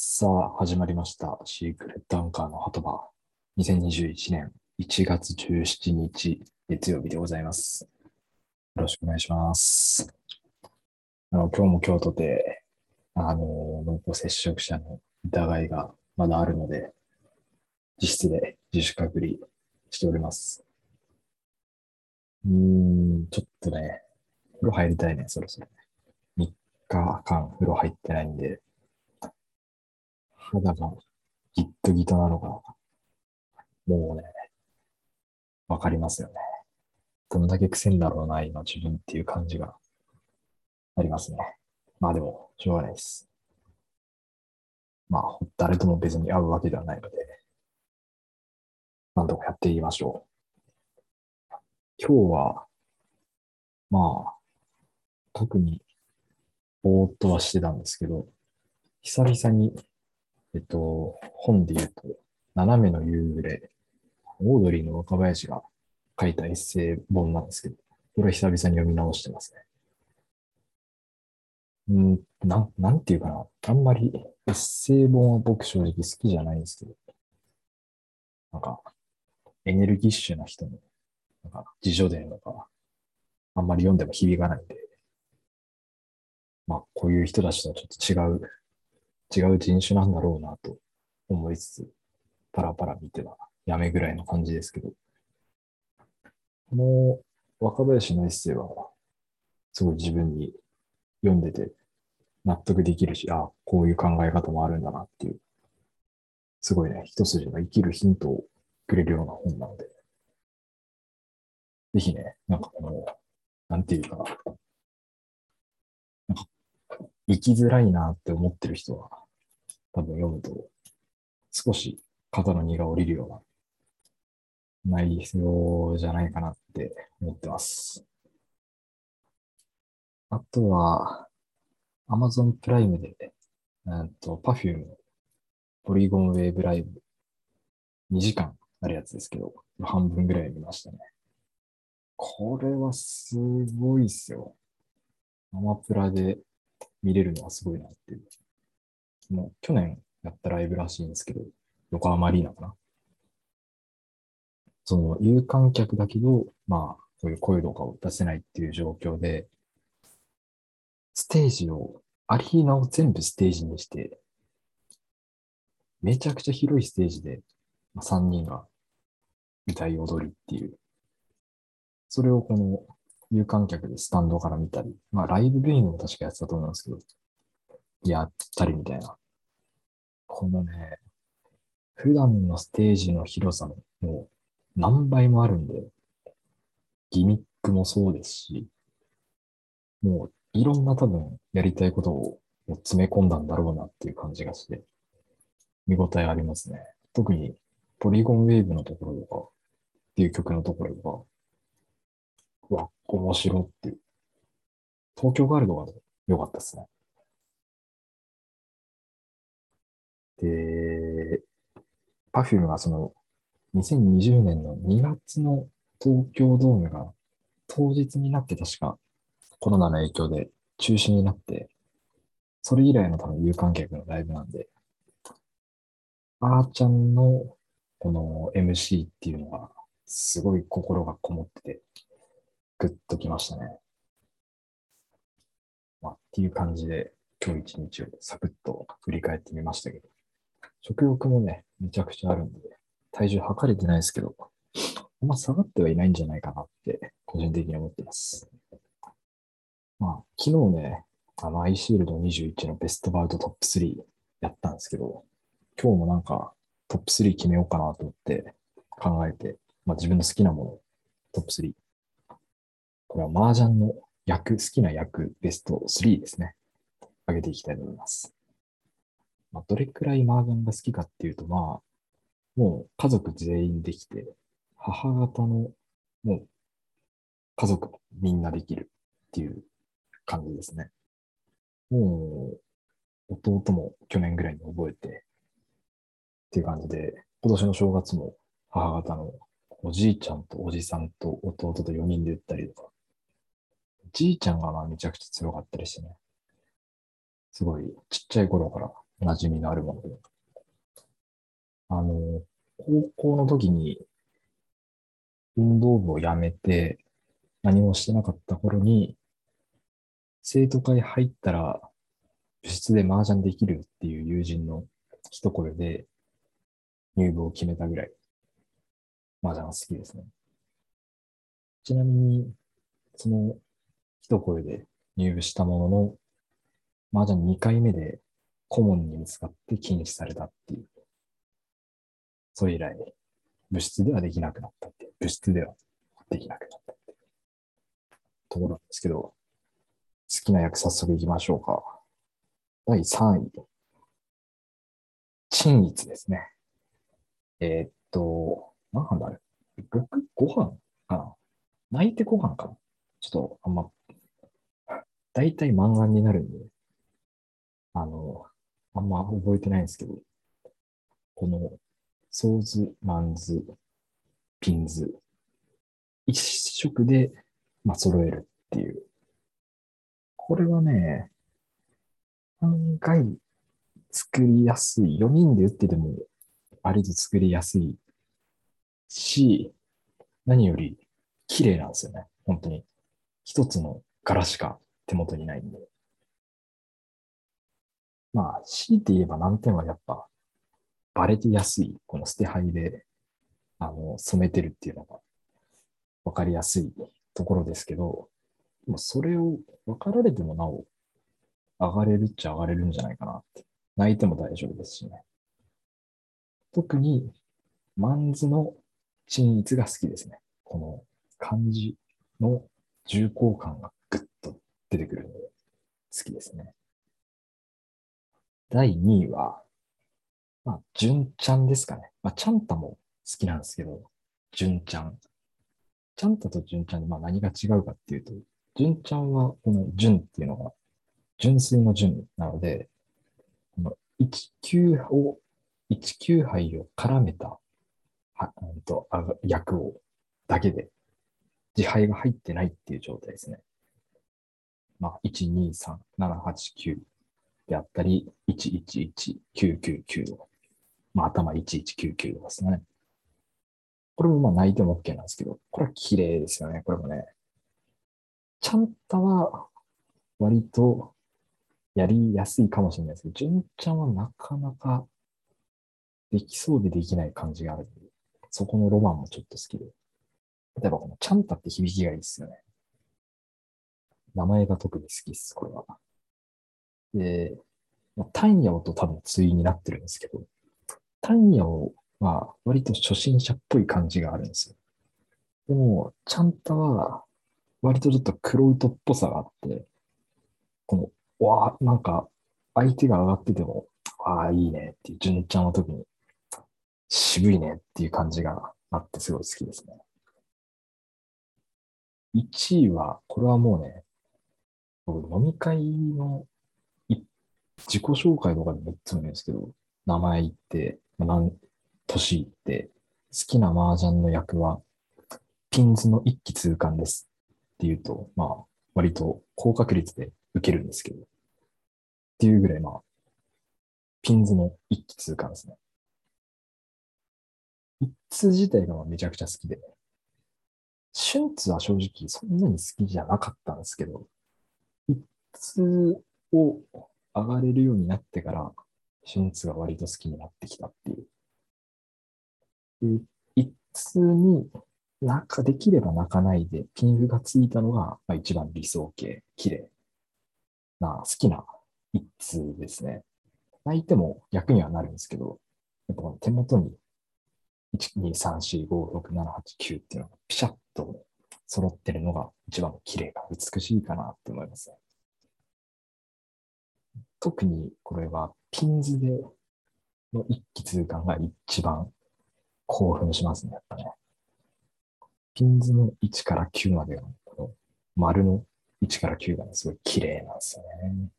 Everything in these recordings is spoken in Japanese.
さあ、始まりました。シークレットアンカーの鳩場。2021年1月17日、月曜日でございます。よろしくお願いします。あの、今日も京都で、あの、濃厚接触者の疑いがまだあるので、自室で自主隔離しております。うーん、ちょっとね、風呂入りたいね、そろそろね。3日間風呂入ってないんで、肌がギットギトなのが、もうね、わかりますよね。どんだけ癖んだろうな、今自分っていう感じがありますね。まあでも、しょうがないです。まあ、誰とも別に会うわけではないので、なんとかやっていきましょう。今日は、まあ、特に、ぼーっとはしてたんですけど、久々にえっと、本で言うと、斜めの夕暮れ、オードリーの若林が書いたエッセイ本なんですけど、これ久々に読み直してますね。うん、なん、なんていうかな。あんまりエッセイ本は僕正直好きじゃないんですけど、なんか、エネルギッシュな人の、なんか、自叙伝とか、あんまり読んでも響かないんで、まあ、こういう人たちとはちょっと違う違う人種なんだろうなと思いつつ、パラパラ見てはやめぐらいの感じですけど、この若林のエッセイは、すごい自分に読んでて納得できるし、ああこういう考え方もあるんだなっていう、すごいね、一筋の生きるヒントをくれるような本なので、ぜひね、なんかこの、なんていうかな、なんか生きづらいなって思ってる人は、多分読むと、少し肩の荷が下りるような内容じゃないかなって思ってます。あとは、Amazon プライムで、うんと、Perfume ポリゴンウェーブライブ2時間あるやつですけど、半分ぐらい見ましたね。これはすごいっすよ。アマプラで見れるのはすごいなっていう。もう去年やったライブらしいんですけど、横浜アリーナかな。その有観客だけど、まあ、こういう声とかを出せないっていう状況で、ステージを、アリーナを全部ステージにして、めちゃくちゃ広いステージで、まあ、3人が歌い踊りっていう。それをこの有観客でスタンドから見たり、まあライブビューイングも確かやってたと思うんですけど、やったりみたいな。このね、普段のステージの広さのもう何倍もあるんで、ギミックもそうですし、もういろんな多分やりたいことを詰め込んだんだろうなっていう感じがして、見応えありますね。特にポリゴンウェーブのところとか、っていう曲のところとか、うわ、面白っていう。東京ガールドが良かったですね。で、Perfume がその2020年の2月の東京ドームが当日になって確かコロナの影響で中止になって、それ以来の多分有観客のライブなんで、あーちゃんのこの MC っていうのがすごい心がこもってて、ときましたね。まあ、っていう感じで、今日一日をサクッと振り返ってみましたけど、食欲もね、めちゃくちゃあるんで、体重測れてないですけど、あんま下がってはいないんじゃないかなって、個人的に思ってます。まあ、昨日ね、あの、アイシールド21のベストバウトトップ3やったんですけど、今日もなんかトップ3決めようかなと思って考えて、まあ自分の好きなもの、トップ3。これは麻雀の役、好きな役ベスト3ですね。上げていきたいと思います。まあ、どれくらい麻雀が好きかっていうと、まあ、もう家族全員できて、母方のもう家族みんなできるっていう感じですね。もう弟も去年ぐらいに覚えてっていう感じで、今年の正月も母方のおじいちゃんとおじさんと弟と4人で打ったりとか、じいちゃんがまあめちゃくちゃ強かったりしてね。すごいちっちゃい頃から馴染みのあるもので。あの、高校の時に運動部を辞めて何もしてなかった頃に、生徒会入ったら部室で麻雀できるっていう友人の一声で入部を決めたぐらい麻雀が好きですね。ちなみに、その一声で入部したものの、麻雀2回目で顧問に見つかって禁止されたっていう。それ以来、部室ではできなくなったっていう。部室ではできなくなったっていう。ところなんですけど、好きな役早速行きましょうか。第3位。清一ですね。えー、っと、なんだあれ ?6? 五翻かな？鳴いて五翻かな？ちょっとあんま、大体満貫になるんで、あの、あんま覚えてないんですけど、この、ソーズ、マンズ、ピンズ、一色で、まあ、揃えるっていう。これはね、案外作りやすい。4人で打ってても、割と作りやすいし、何より綺麗なんですよね。本当に。一つの柄しか手元にないんで。まあ、強いて言えば難点はやっぱ、バレてやすい、この捨て牌で、あの、染めてるっていうのが、わかりやすいところですけど、もそれを分かられてもなお、上がれるっちゃ上がれるんじゃないかなって。泣いても大丈夫ですしね。特に、マンズの鎮一が好きですね。この漢字の重厚感がぐっと出てくるので、好きですね。第2位は、まあ、純ちゃんですかね。まあ、ちゃんたも好きなんですけど、純ちゃん。ちゃんたと純ちゃんで、まあ、何が違うかっていうと、純ちゃんは、この純っていうのが、純粋の純なので、この1級を、1級杯を絡めた、は、うんと、役を、だけで、自敗が入ってないっていう状態ですね。まあ、1、2、3、7、8、9であったり、111999まあ、頭1199ですね。これもまあ泣いても OK なんですけど、これは綺麗ですよね、これもね。ちゃんたは割とやりやすいかもしれないですけど、純ちゃんはなかなかできそうでできない感じがあるんで、そこのロマンもちょっと好きで。例えばこのちゃんたって響きがいいですよね。名前が特に好きです、これは。で、まあタンヤオと多分対になってるんですけど、タンヤオは割と初心者っぽい感じがあるんですよ。でも、ちゃんたは割とちょっと黒糸っぽさがあって、この、わあ、なんか相手が上がってても、ああ、いいねっていう、純ちゃんの時に、渋いねっていう感じがあってすごい好きですね。1位は、これはもうね、飲み会の自己紹介とかでもいつも言うんですけど、名前言って、何、年言って、好きな麻雀の役は、ピンズの一気通貫ですって言うと、まあ、割と高確率で受けるんですけど、っていうぐらい、まあ、ピンズの一気通貫ですね。一通自体がめちゃくちゃ好きで、シュンツは正直そんなに好きじゃなかったんですけど、一通を上がれるようになってから、シュンツが割と好きになってきたっていう。で一通になんかできれば泣かないで、ピンフがついたのが、まあ、一番理想形、綺麗な、好きな一通ですね。泣いても役にはなるんですけど、やっぱ手元に1、2、3、4、5、6、7、8、9っていうのがピシャッと揃ってるのが一番綺麗が美しいかなって思いますね。特にこれはピンズでの一気通貫が一番興奮しますね、やっぱね。ピンズの1から9までのこの丸の1から9が、すごい綺麗なんですよね。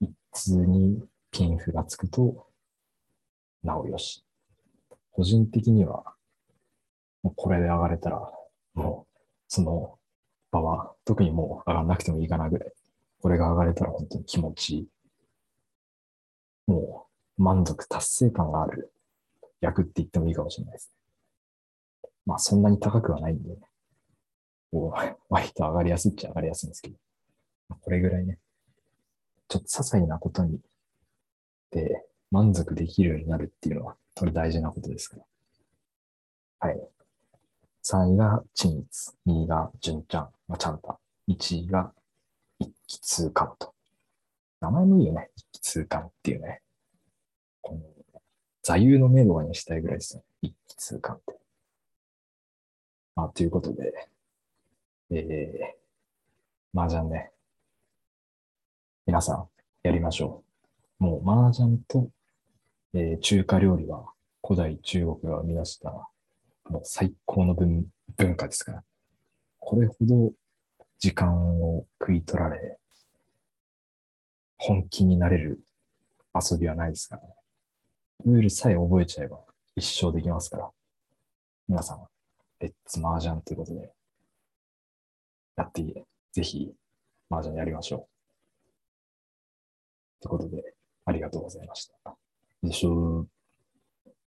一通にピンフがつくと、なおよし。個人的には、もうこれで上がれたら、もう、その場は特にもう上がらなくてもいいかなぐらい。これが上がれたら本当に気持ちいい。もう満足、達成感がある役って言ってもいいかもしれないですね。まあそんなに高くはないんで、ね、こう割と上がりやすいっちゃ上がりやすいんですけど、これぐらいね、ちょっと些細なことにで満足できるようになるっていうのは、これ大事なことですから。はい。3位が陳一、2位が純ちゃん、まあ、ちゃんた、1位が一気通貫と。名前もいいよね。一気通貫っていうね。この座右の銘とかにしたいぐらいですね。一気通貫って。まあ、ということで、えー、麻雀ね。皆さん、やりましょう。もう、麻雀と、えー、中華料理は古代中国が生み出したもう最高の文文化ですから。これほど時間を食い取られ、本気になれる遊びはないですからね。ルールさえ覚えちゃえば一生できますから。皆さん、レッツ麻雀ということで、やっていいぜひ、麻雀やりましょう。ということで、ありがとうございました。でしょ